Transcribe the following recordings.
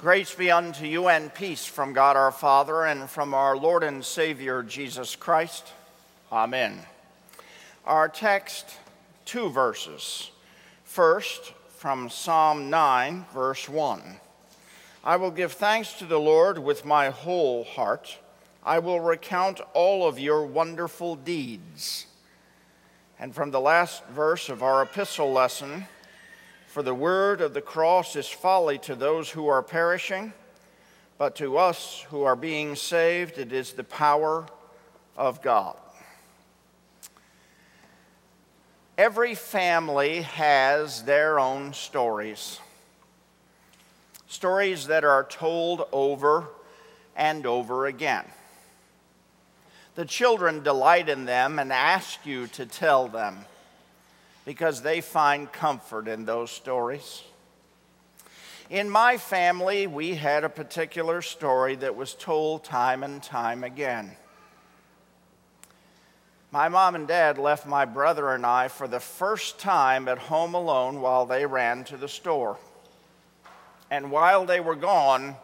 Grace be unto you and peace from God our Father and from our Lord and Savior Jesus Christ. Amen. Our text, two verses. First, from Psalm 9, verse 1. I will give thanks to the Lord with my whole heart. I will recount all of your wonderful deeds. And from the last verse of our epistle lesson, for the word of the cross is folly to those who are perishing, but to us who are being saved, it is the power of God. Every family has their own stories. Stories that are told over and over again. The children delight in them and ask you to tell them because they find comfort in those stories. In my family, we had a particular story that was told time and time again. My mom and dad left my brother and I for the first time at home alone while they ran to the store. And while they were gone,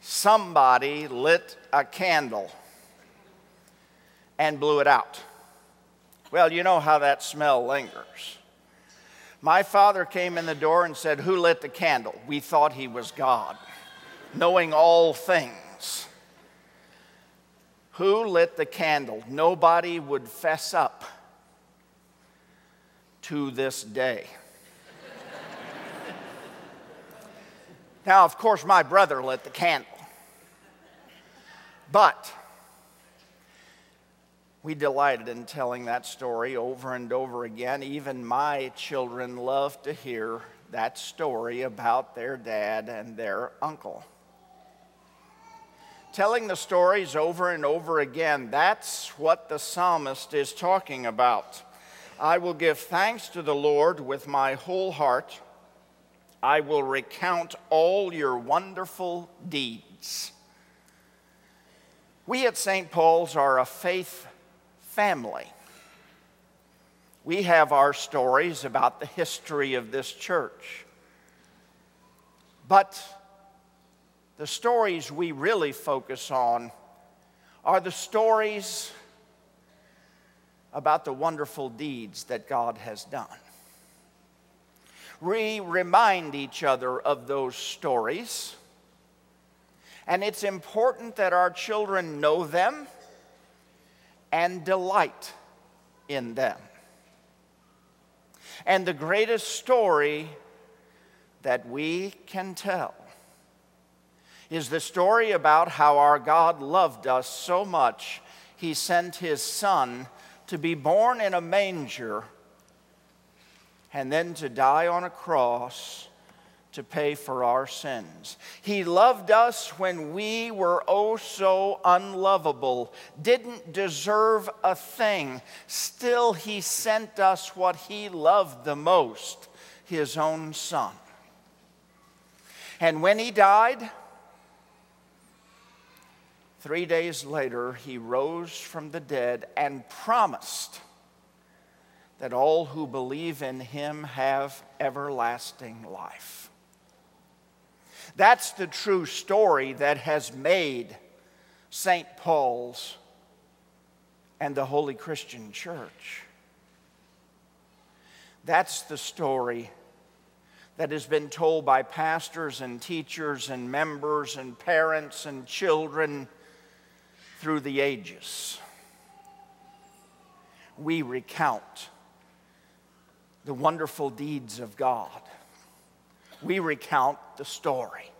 somebody lit a candle and blew it out. Well, you know how that smell lingers. My father came in the door and said, Who lit the candle? We thought he was God, knowing all things. Who lit the candle? Nobody would fess up to this day. now, of course, my brother lit the candle. But we delighted in telling that story over and over again. Even my children love to hear that story about their dad and their uncle. Telling the stories over and over again, that's what the psalmist is talking about. I will give thanks to the Lord with my whole heart. I will recount all your wonderful deeds. We at St. Paul's are a faith family. We have our stories about the history of this church. But the stories we really focus on are the stories about the wonderful deeds that God has done. We remind each other of those stories, and it's important that our children know them and delight in them. And the greatest story that we can tell is the story about how our God loved us so much, he sent his son to be born in a manger and then to die on a cross to pay for our sins. He loved us when we were oh so unlovable, didn't deserve a thing. Still, He sent us what He loved the most His own Son. And when He died, three days later, He rose from the dead and promised that all who believe in Him have everlasting life. That's the true story that has made St. Paul's and the Holy Christian Church. That's the story that has been told by pastors and teachers and members and parents and children through the ages. We recount the wonderful deeds of God we recount the story.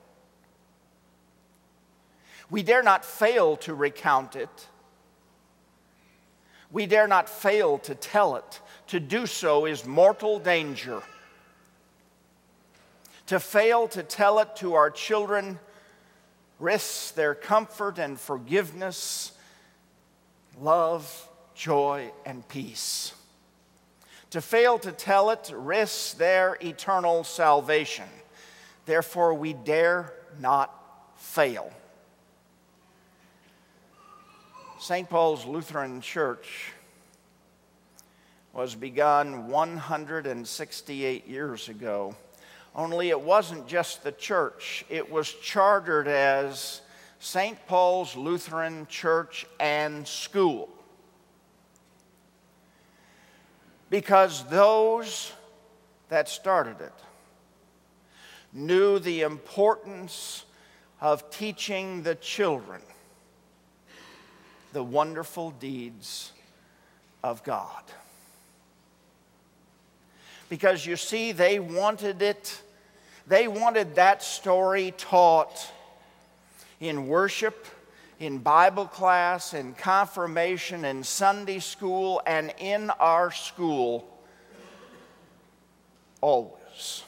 We dare not fail to recount it. We dare not fail to tell it. To do so is mortal danger. To fail to tell it to our children risks their comfort and forgiveness, love, joy, and peace. To fail to tell it risks their eternal salvation. Therefore, we dare not fail. St. Paul's Lutheran Church was begun 168 years ago Only it wasn't just the church, it was chartered as St. Paul's Lutheran Church and School. Because those that started it knew the importance of teaching the children the wonderful deeds of God. Because you see, they wanted it, they wanted that story taught in worship, in Bible class, in confirmation, in Sunday school, and in our school always.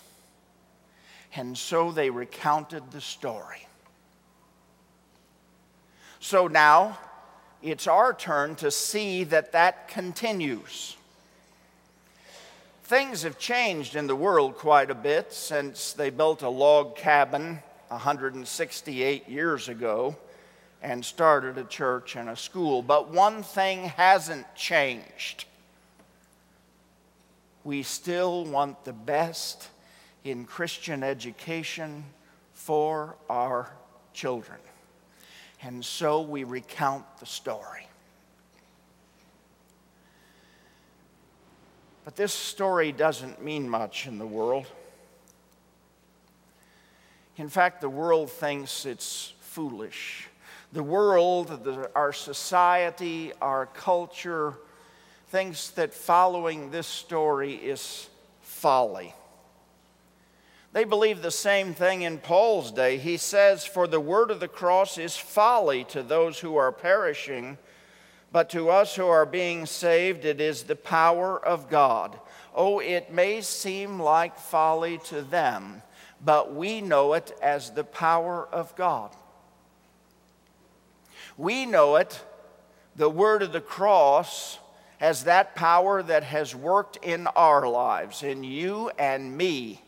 And so they recounted the story. So now it's our turn to see that that continues. Things have changed in the world quite a bit since they built a log cabin 168 years ago and started a church and a school. But one thing hasn't changed. We still want the best in Christian education for our children. And so we recount the story. But this story doesn't mean much in the world. In fact, the world thinks it's foolish. The world, the, our society, our culture thinks that following this story is folly. They believe the same thing in Paul's day. He says, For the word of the cross is folly to those who are perishing, but to us who are being saved, it is the power of God. Oh, it may seem like folly to them but we know it as the power of God. We know it, the word of the cross, as that power that has worked in our lives, in you and me.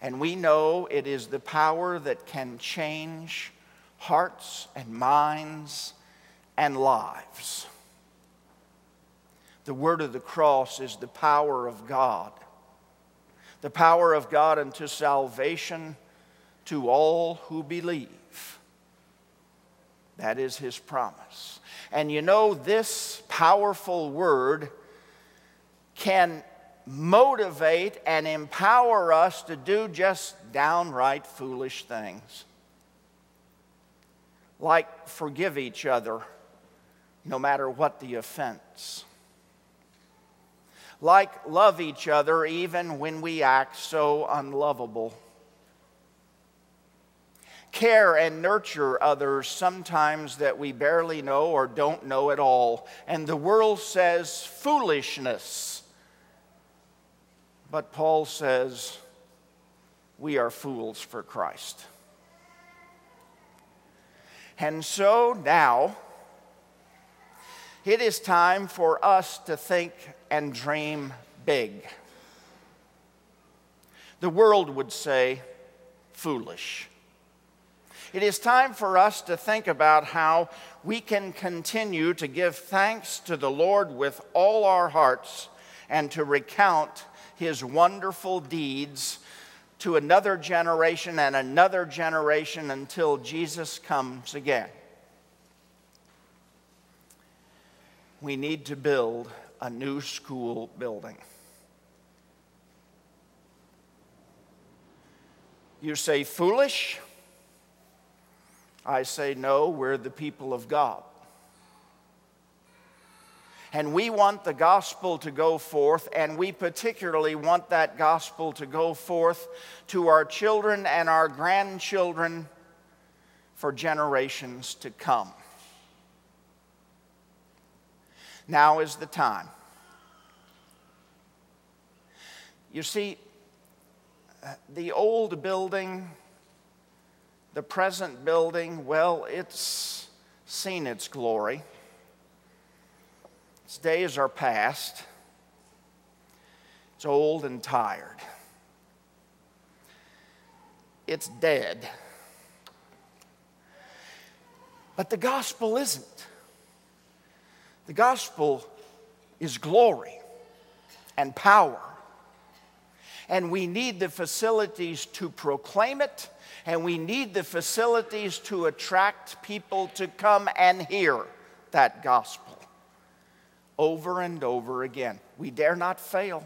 And we know it is the power that can change hearts and minds and lives. The word of the cross is the power of God the power of God unto salvation to all who believe. That is his promise. And you know, this powerful word can motivate and empower us to do just downright foolish things. Like forgive each other no matter what the offense like love each other even when we act so unlovable. Care and nurture others sometimes that we barely know or don't know at all. And the world says foolishness. But Paul says we are fools for Christ. And so now, it is time for us to think and dream big. The world would say, foolish. It is time for us to think about how we can continue to give thanks to the Lord with all our hearts and to recount his wonderful deeds to another generation and another generation until Jesus comes again. we need to build a new school building. You say foolish? I say no, we're the people of God. And we want the gospel to go forth, and we particularly want that gospel to go forth to our children and our grandchildren for generations to come. Now is the time. You see, uh, the old building, the present building, well, it's seen its glory. Its days are past. It's old and tired. It's dead. But the gospel isn't. The gospel is glory and power. And we need the facilities to proclaim it, and we need the facilities to attract people to come and hear that gospel over and over again. We dare not fail.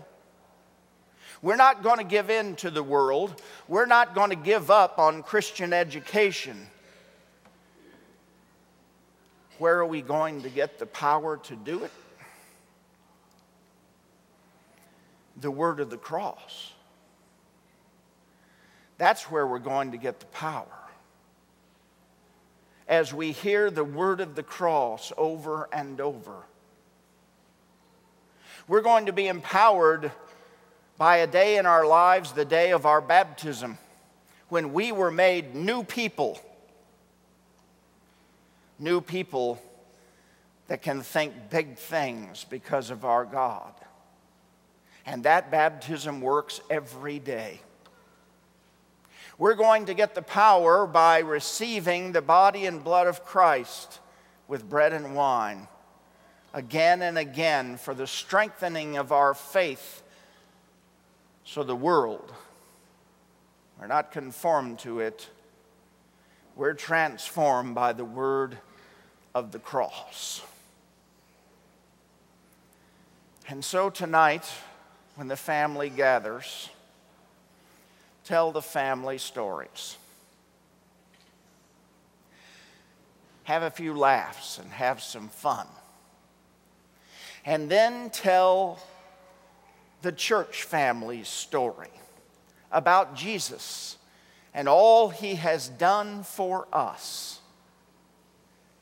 We're not going to give in to the world. We're not going to give up on Christian education. Where are we going to get the power to do it? The word of the cross. That's where we're going to get the power. As we hear the word of the cross over and over, we're going to be empowered by a day in our lives, the day of our baptism, when we were made new people. New people that can think big things because of our God. And that baptism works every day. We're going to get the power by receiving the body and blood of Christ with bread and wine again and again for the strengthening of our faith so the world, we're not conformed to it, we're transformed by the word of the cross. And so tonight, when the family gathers, tell the family stories. Have a few laughs and have some fun. And then tell the church family's story about Jesus and all he has done for us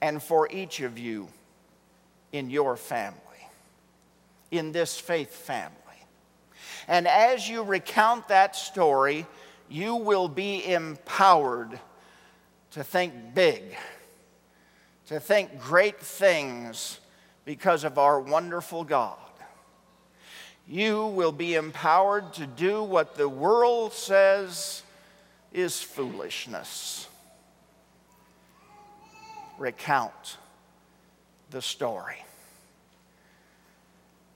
and for each of you in your family, in this faith family. And as you recount that story, you will be empowered to think big, to think great things because of our wonderful God. You will be empowered to do what the world says is foolishness. Recount the story.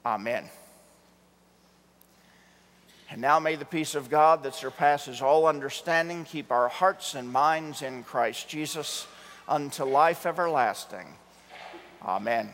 Amen. And now may the peace of God that surpasses all understanding keep our hearts and minds in Christ Jesus unto life everlasting. Amen.